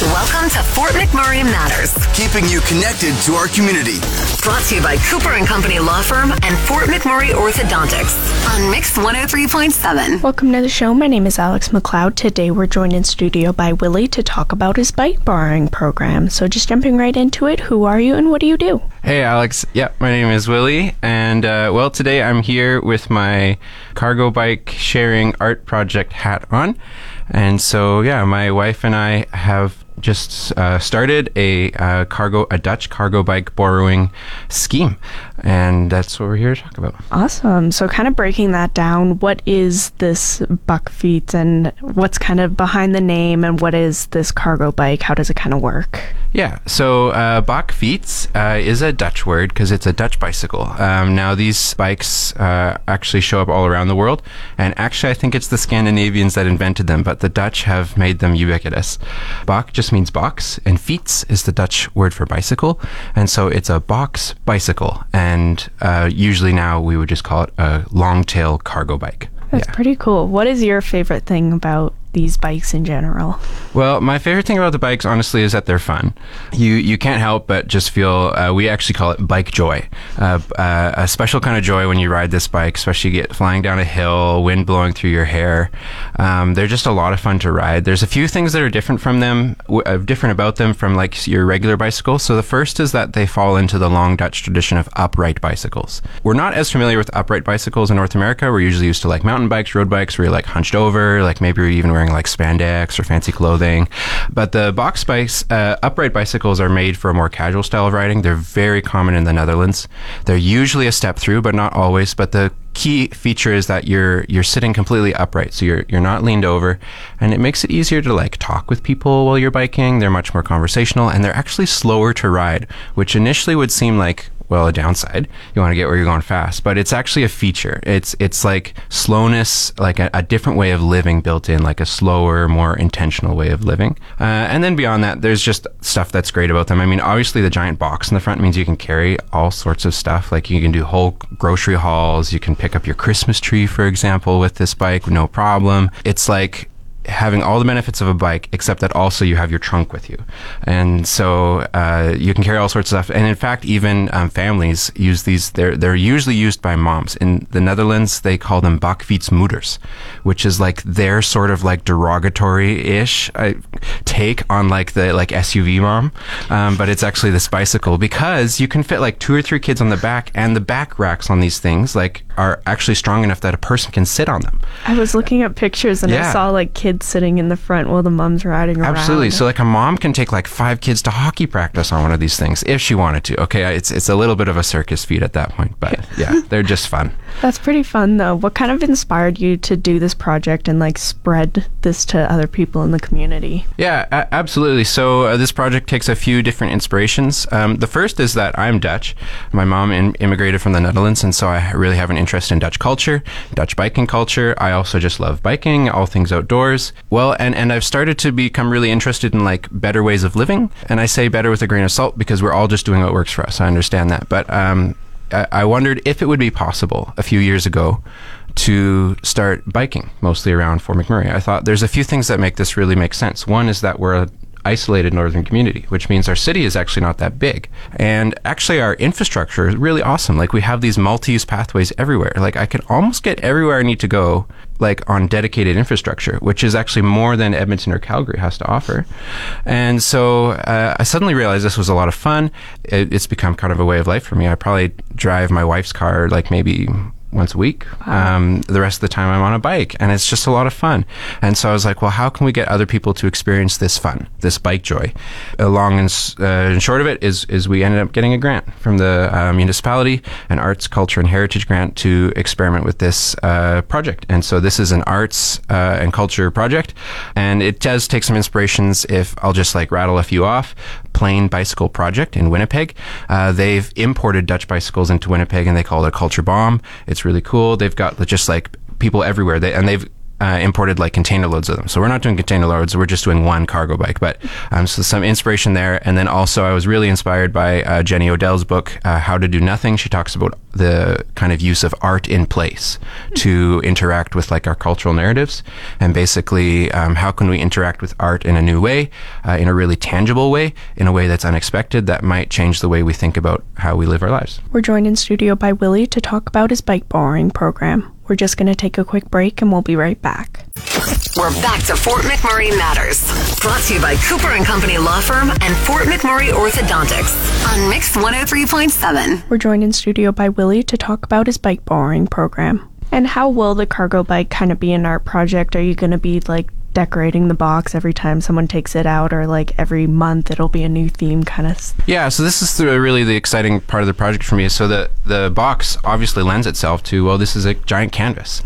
Welcome to Fort McMurray Matters, keeping you connected to our community. brought to you by Cooper and Company Law Firm and Fort McMurray Orthodontics on Mix 103.7. Welcome to the show. My name is Alex McLeod. Today we're joined in studio by Willi to talk about his bike borrowing program. So just jumping right into it, who are you and what do you do? Hey, Alex. Yeah, my name is Willi, and uh, well, today I'm here with my cargo bike sharing art project hat on, and so yeah, my wife and I have just uh, started a uh, cargo, a Dutch cargo bike borrowing scheme, and that's what we're here to talk about. Awesome. So kind of breaking that down, what is this bakfiets and what's kind of behind the name and what is this cargo bike? How does it kind of work? Yeah, so uh, bakfiets uh, is a Dutch word because it's a Dutch bicycle. Um, now, these bikes uh, actually show up all around the world, and actually, I think it's the Scandinavians that invented them, but the Dutch have made them ubiquitous. Bak just means box, and fiets is the Dutch word for bicycle, and so it's a box bicycle, and uh, usually now we would just call it a long tail cargo bike. That's pretty cool. What is your favorite thing about these bikes in general? Well, my favorite thing about the bikes, honestly, is that they're fun. You you can't help but just feel. Uh, we actually call it bike joy, uh, uh, a special kind of joy when you ride this bike, especially get flying down a hill, wind blowing through your hair. Um, they're just a lot of fun to ride. There's a few things that are different from them, uh, different about them from like your regular bicycle. So the first is that they fall into the long Dutch tradition of upright bicycles. We're not as familiar with upright bicycles in North America. We're usually used to like mountain bikes, road bikes, where you're like hunched over, like maybe even wearing like spandex or fancy clothing. But the box bikes, uh, upright bicycles are made for a more casual style of riding. They're very common in the Netherlands. They're usually a step through, but not always. But the key feature is that you're you're sitting completely upright, so you're you're not leaned over, and it makes it easier to like talk with people while you're biking. They're much more conversational, and they're actually slower to ride, which initially would seem like well a downside. You want to get where you're going fast. But it's actually a feature. It's it's like slowness like a, a different way of living built in like a slower more intentional way of living. Uh, and then beyond that there's just stuff that's great about them. I mean obviously the giant box in the front means you can carry all sorts of stuff. Like you can do whole grocery hauls. You can pick up your christmas tree for example with this bike. No problem. It's like having all the benefits of a bike, except that also you have your trunk with you, and so uh, you can carry all sorts of stuff. And in fact, even um, families use these. They're they're usually used by moms in the Netherlands. They call them bakfietsmoeders, which is like their sort of like derogatory-ish uh, take on like the like SUV mom, um, but it's actually this bicycle because you can fit like two or three kids on the back, and the back racks on these things like are actually strong enough that a person can sit on them. I was looking at pictures and I saw like kids sitting in the front while the mom's riding around. Absolutely. So like a mom can take like five kids to hockey practice on one of these things if she wanted to. Okay, it's it's a little bit of a circus feat at that point, but yeah, they're just fun. That's pretty fun though. What kind of inspired you to do this project and like spread this to other people in the community? Yeah, a- absolutely. So uh, this project takes a few different inspirations. Um, the first is that I'm Dutch. My mom in- immigrated from the Netherlands, and so I really have an interest in Dutch culture, Dutch biking culture. I also just love biking, all things outdoors. Well, and and I've started to become really interested in like better ways of living, and I say better with a grain of salt because we're all just doing what works for us. I understand that, but um, I, I wondered if it would be possible a few years ago to start biking, mostly around Fort McMurray. I thought there's a few things that make this really make sense. One is that we're a isolated northern community, which means our city is actually not that big. And actually our infrastructure is really awesome. Like we have these multi-use pathways everywhere. Like I can almost get everywhere I need to go like on dedicated infrastructure, which is actually more than Edmonton or Calgary has to offer. And so uh, I suddenly realized this was a lot of fun. It, it's become kind of a way of life for me. I probably drive my wife's car like maybe once a week. Um, the rest of the time, I'm on a bike, and it's just a lot of fun. And so I was like, well, how can we get other people to experience this fun, this bike joy? Uh, long and, uh, and short of it is is we ended up getting a grant from the uh, municipality, an arts, culture, and heritage grant to experiment with this uh, project. And so this is an arts uh, and culture project, and it does take some inspirations. If I'll just like rattle a few off, Plain Bicycle Project in Winnipeg. Uh, they've imported Dutch bicycles into Winnipeg, and they call it a culture bomb. It's really cool. They've got just like people everywhere, they, and they've uh, imported like container loads of them. So we're not doing container loads. We're just doing one cargo bike. But um, so some inspiration there. And then also I was really inspired by uh, Jenny Odell's book, uh, How to Do Nothing. She talks about the kind of use of art in place to interact with like our cultural narratives. And basically, um, how can we interact with art in a new way, uh, in a really tangible way, in a way that's unexpected that might change the way we think about how we live our lives. We're joined in studio by Willi to talk about his bike borrowing program. We're just going to take a quick break and we'll be right back. We're back to Fort McMurray Matters. Brought to you by Cooper and Company Law Firm and Fort McMurray Orthodontics on Mix 103.7. We're joined in studio by Willi to talk about his bike borrowing program. And how will the cargo bike kind of be an art project? Are you going to be like decorating the box every time someone takes it out, or like every month it'll be a new theme kind of? Yeah, so this is the, really the exciting part of the project for me. So the the box obviously lends itself to well, this is a giant canvas,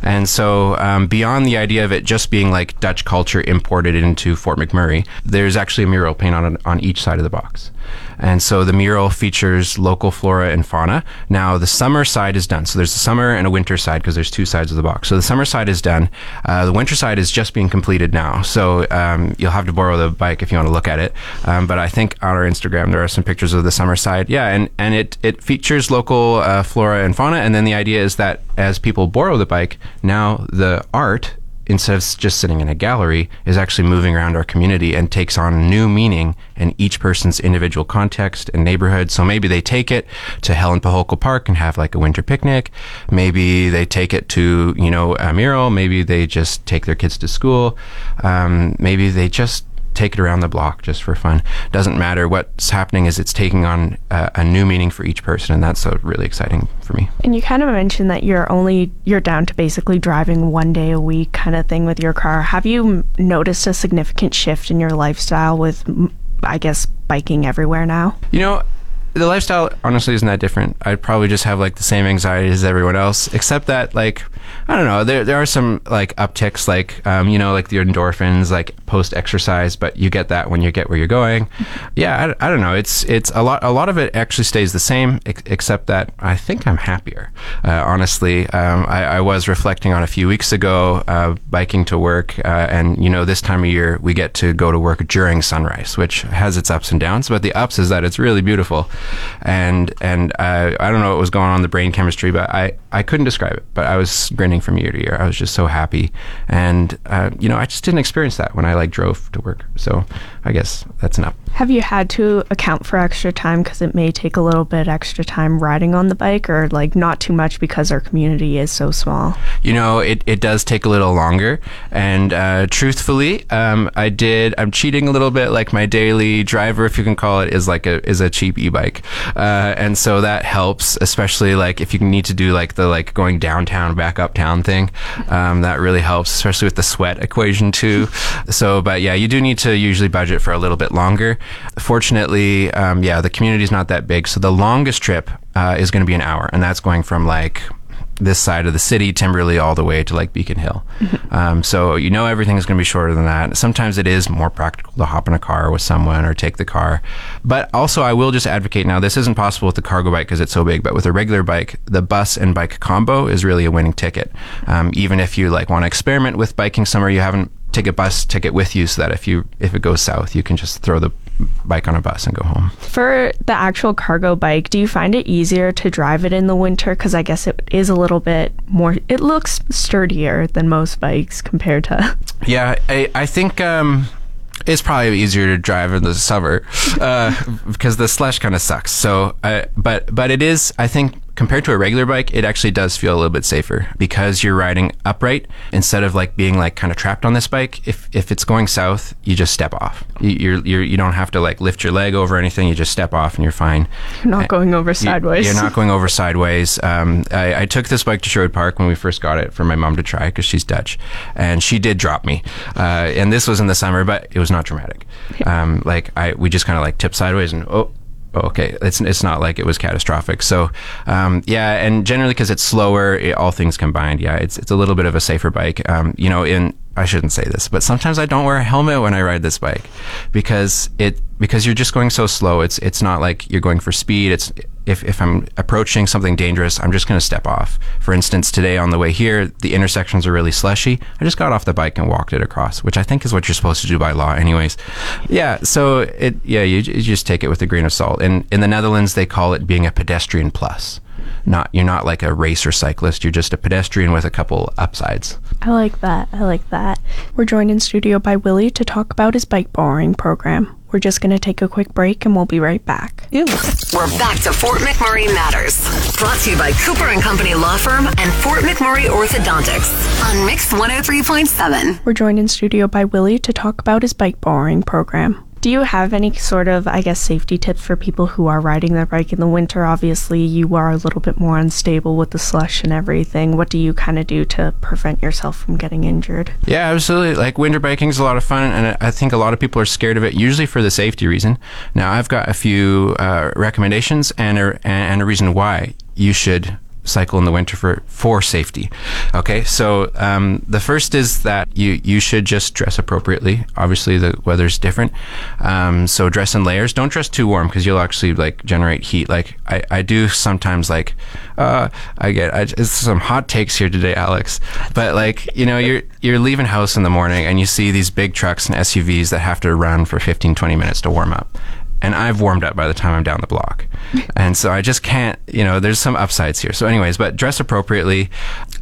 and so um, beyond the idea of it just being like Dutch culture imported into Fort McMurray, there's actually a mural paint on on each side of the box. And so the mural features local flora and fauna. Now the summer side is done. So there's a summer and a winter side because there's two sides of the box. So the summer side is done. Uh, the winter side is just being completed now. So um, you'll have to borrow the bike if you want to look at it. Um, but I think on our Instagram there are some pictures of the summer side. Yeah, and and it it features local uh, flora and fauna. And then the idea is that as people borrow the bike, now the art instead of just sitting in a gallery, is actually moving around our community and takes on new meaning in each person's individual context and neighborhood. So maybe they take it to Helen Pahokal Park and have like a winter picnic. Maybe they take it to, you know, a mural. Maybe they just take their kids to school. Um, maybe they just take it around the block just for fun. Doesn't matter. What's happening is it's taking on uh, a new meaning for each person, and that's uh, really exciting for me. And you kind of mentioned that you're only you're down to basically driving one day a week kind of thing with your car. Have you m- noticed a significant shift in your lifestyle with m- I guess biking everywhere now? You know, the lifestyle honestly isn't that different. I'd probably just have like the same anxiety as everyone else, except that like I don't know. There there are some like upticks, like um, you know, like the endorphins, like post exercise, but you get that when you get where you're going. Yeah, I, I don't know. It's it's a lot. A lot of it actually stays the same, ex- except that I think I'm happier. Uh, honestly, um, I, I was reflecting on a few weeks ago, uh, biking to work, uh, and you know, this time of year we get to go to work during sunrise, which has its ups and downs. But the ups is that it's really beautiful, and and uh, I don't know what was going on in the brain chemistry, but I I couldn't describe it. But I was grinning from ear to ear. I was just so happy, and uh, you know, I just didn't experience that when I like drove to work. So I guess that's up. Have you had to account for extra time because it may take a little bit extra time riding on the bike, or like not too much because our community is so small? you know, it, it does take a little longer. And uh, truthfully, um, I did. I'm cheating a little bit. Like my daily driver, if you can call it, is like a is a cheap e-bike, uh, and so that helps. Especially like if you need to do like the like going downtown back uptown thing, um, that really helps. Especially with the sweat equation too. So, but yeah, you do need to usually budget for a little bit longer. Fortunately, um, yeah, the community is not that big, so the longest trip uh, is going to be an hour, and that's going from like this side of the city, Timberlea, all the way to like Beacon Hill. um, so you know everything is going to be shorter than that. Sometimes it is more practical to hop in a car with someone or take the car. But also, I will just advocate now. This isn't possible with the cargo bike because it's so big. But with a regular bike, the bus and bike combo is really a winning ticket. Um, even if you like want to experiment with biking somewhere you haven't take a bus ticket with you so that if you if it goes south you can just throw the bike on a bus and go home For the actual cargo bike, do you find it easier to drive it in the winter? Because I guess it is a little bit more. It looks sturdier than most bikes compared to. Yeah, I, I think um, it's probably easier to drive in the summer uh, because the slush kind of sucks. So, uh, but but it is. I think compared to a regular bike, it actually does feel a little bit safer because you're riding upright instead of like being like kind of trapped on this bike. If if it's going south, you just step off. You, you're, you're you don't have to like lift your leg over anything. You just step off and you're fine. You're not going over sideways. You're not going over sideways. Um, I, I took this bike to Sherwood Park when we first got it for my mom to try because she's Dutch, and she did drop me. Uh, and this was in the summer, but it was not dramatic. Um, like I, we just kind of like tipped sideways and oh. Okay, it's it's not like it was catastrophic. So, um, yeah, and generally because it's slower, it, all things combined, yeah, it's it's a little bit of a safer bike. Um, you know, in I shouldn't say this, but sometimes I don't wear a helmet when I ride this bike because it because you're just going so slow. It's it's not like you're going for speed. It's if if I'm approaching something dangerous, I'm just going to step off. For instance, today on the way here, the intersections are really slushy. I just got off the bike and walked it across, which I think is what you're supposed to do by law, anyways. Yeah, so it yeah, you, you just take it with a grain of salt. In in the Netherlands, they call it being a pedestrian plus. Not you're not like a racer cyclist. You're just a pedestrian with a couple upsides. I like that. I like that. We're joined in studio by Willi to talk about his bike borrowing program. We're just going to take a quick break and we'll be right back. Ew. We're back to Fort McMurray Matters. Brought to you by Cooper and Company Law Firm and Fort McMurray Orthodontics on Mix 103.7. We're joined in studio by Willi to talk about his bike borrowing program. Do you have any sort of, I guess, safety tips for people who are riding their bike in the winter? Obviously, you are a little bit more unstable with the slush and everything. What do you kind of do to prevent yourself from getting injured? Yeah, absolutely. Like winter biking is a lot of fun, and I think a lot of people are scared of it, usually for the safety reason. Now, I've got a few uh, recommendations and a, and a reason why you should cycle in the winter for for safety. Okay, so um, the first is that you you should just dress appropriately. Obviously, the weather's different, um, so dress in layers. Don't dress too warm because you'll actually like generate heat. Like I, I do sometimes. Like uh, I get I, it's some hot takes here today, Alex. But like you know, you're you're leaving house in the morning and you see these big trucks and SUVs that have to run for 15, 20 minutes to warm up and I've warmed up by the time I'm down the block. and so I just can't, you know, there's some upsides here. So, anyways, but dress appropriately.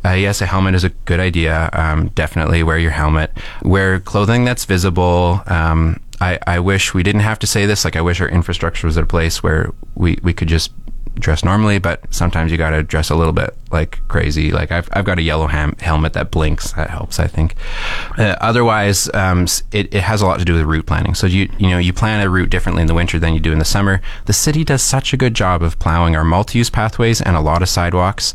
Uh, yes, a helmet is a good idea. Um, definitely wear your helmet. Wear clothing that's visible. Um, I, I wish we didn't have to say this. Like, I wish our infrastructure was at a place where we, we could just dress normally, but sometimes you got to dress a little bit like crazy. Like I've, I've got a yellow ham- helmet that blinks. That helps, I think. Uh, otherwise, um, it, it has a lot to do with route planning. So you you know you plan a route differently in the winter than you do in the summer. The city does such a good job of plowing our multi-use pathways and a lot of sidewalks.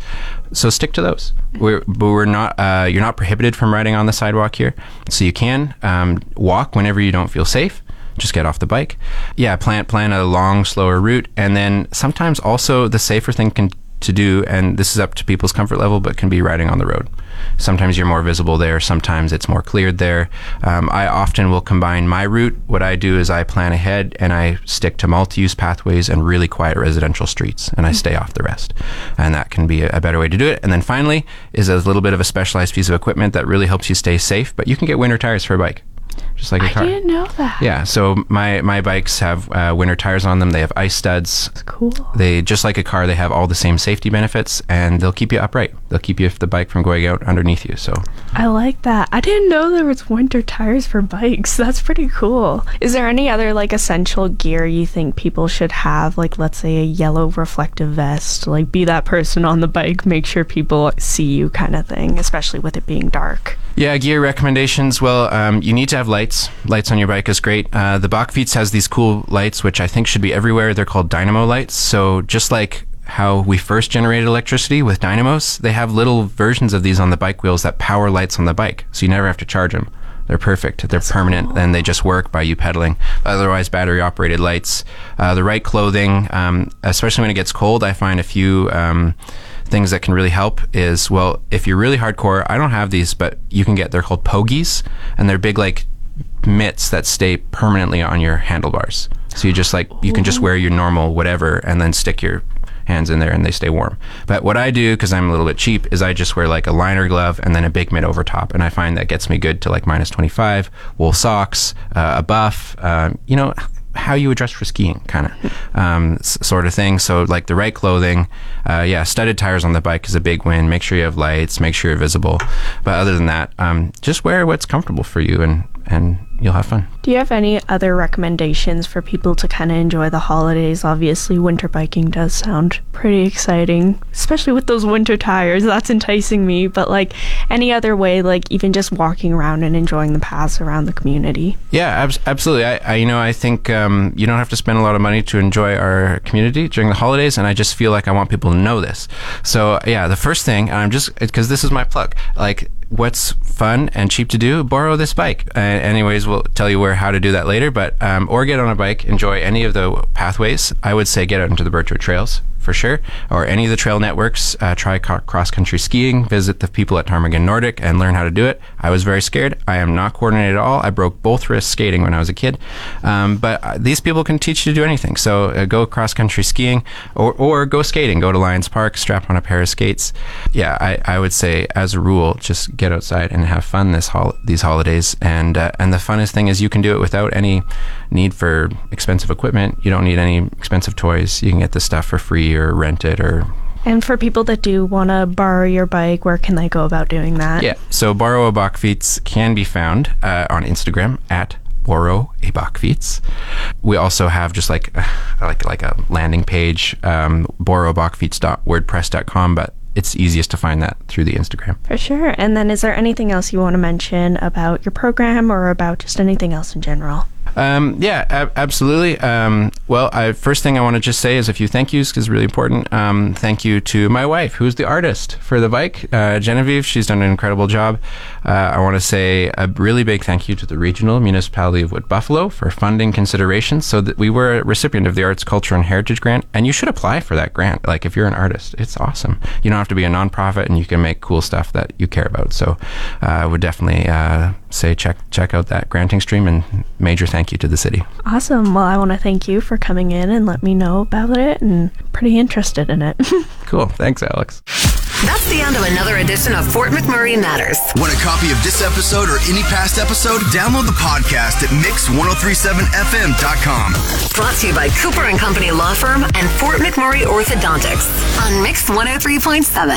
So stick to those. We're, but we're not. Uh, you're not prohibited from riding on the sidewalk here. So you can um, walk whenever you don't feel safe just get off the bike. Yeah, plan plan a long, slower route, and then sometimes also the safer thing can to do, and this is up to people's comfort level, but can be riding on the road. Sometimes you're more visible there. Sometimes it's more cleared there. Um, I often will combine my route. What I do is I plan ahead and I stick to multi-use pathways and really quiet residential streets, and I stay off the rest. And that can be a, a better way to do it. And then finally is a little bit of a specialized piece of equipment that really helps you stay safe. But you can get winter tires for a bike, just like a I car. I didn't know that. Yeah, so my my bikes have uh, winter tires on them. They have ice studs. Cool. They just like a car. They have all the same safety benefits, and they'll keep you upright. They'll keep you if the bike from going out underneath you. So I like that. I didn't know there was winter tires for bikes. That's pretty cool. Is there any other like essential gear you think people should have? Like let's say a yellow reflective vest, like be that person on the bike, make sure people see you kind of thing, especially with it being dark. Yeah, gear recommendations. Well, um, you need to have lights. Lights on your bike is great. Uh, the bakfiets has these cool lights, which I think should be everywhere. They're called dynamo lights. So just like how we first generated electricity with dynamos, they have little versions of these on the bike wheels that power lights on the bike, so you never have to charge them. They're perfect. They're permanent, and they just work by you pedaling. Otherwise, battery operated lights. Uh, the right clothing, um, especially when it gets cold, I find a few um, things that can really help is well, if you're really hardcore, I don't have these, but you can get. They're called pogies, and they're big like mitts that stay permanently on your handlebars. So you just like you can just wear your normal whatever, and then stick your hands in there and they stay warm. But what I do, because I'm a little bit cheap, is I just wear like a liner glove and then a big mitt over top. And I find that gets me good to like minus 25, wool socks, uh, a buff, um, you know, how you would dress for skiing kind of um, s- sort of thing. So like the right clothing, uh, yeah, studded tires on the bike is a big win. Make sure you have lights, make sure you're visible. But other than that, um, just wear what's comfortable for you and and you'll have fun. Do you have any other recommendations for people to kind of enjoy the holidays? Obviously, winter biking does sound pretty exciting, especially with those winter tires. That's enticing me. But like any other way, like even just walking around and enjoying the paths around the community. Yeah, abs- absolutely. I, I, you know, I think um, you don't have to spend a lot of money to enjoy our community during the holidays, and I just feel like I want people to know this. So yeah, the first thing, and I'm just because this is my plug, like what's fun and cheap to do borrow this bike uh, anyways we'll tell you where how to do that later but um, or get on a bike enjoy any of the pathways. I would say get out into the birchwood trails for sure, or any of the trail networks. Uh, try cross country skiing, visit the people at Ptarmigan Nordic, and learn how to do it. I was very scared. I am not coordinated at all. I broke both wrists skating when I was a kid. Um, but uh, these people can teach you to do anything. So uh, go cross country skiing or, or go skating. Go to Lions Park, strap on a pair of skates. Yeah, I, I would say, as a rule, just get outside and have fun this hol- these holidays. And, uh, and the funnest thing is you can do it without any need for expensive equipment. You don't need any expensive toys. You can get this stuff for free or rent it or and for people that do want to borrow your bike, where can they go about doing that? Yeah, so borrow a Bakfiets can be found uh, on Instagram at borrow a Bakfiets. We also have just like like like a landing page, um, borrowbakfiets.wordpress.com, but it's easiest to find that through the Instagram. For sure. And then is there anything else you want to mention about your program or about just anything else in general? Um, yeah, ab- absolutely. Um, well, I, first thing I want to just say is a few thank yous because it's really important. Um, thank you to my wife, who's the artist for the bike, uh, Genevieve. She's done an incredible job. Uh, I want to say a really big thank you to the regional municipality of Wood Buffalo for funding considerations so that we were a recipient of the Arts, Culture, and Heritage Grant. And you should apply for that grant. Like, if you're an artist, it's awesome. You don't have to be a nonprofit and you can make cool stuff that you care about. So uh, I would definitely uh, say check, check out that granting stream and major thank thank you to the city. Awesome. Well, I want to thank you for coming in and let me know about it and pretty interested in it. cool. Thanks, Alex. That's the end of another edition of Fort McMurray Matters. Want a copy of this episode or any past episode? Download the podcast at mix1037fm.com. Brought to you by Cooper and Company Law Firm and Fort McMurray Orthodontics on Mix 103.7.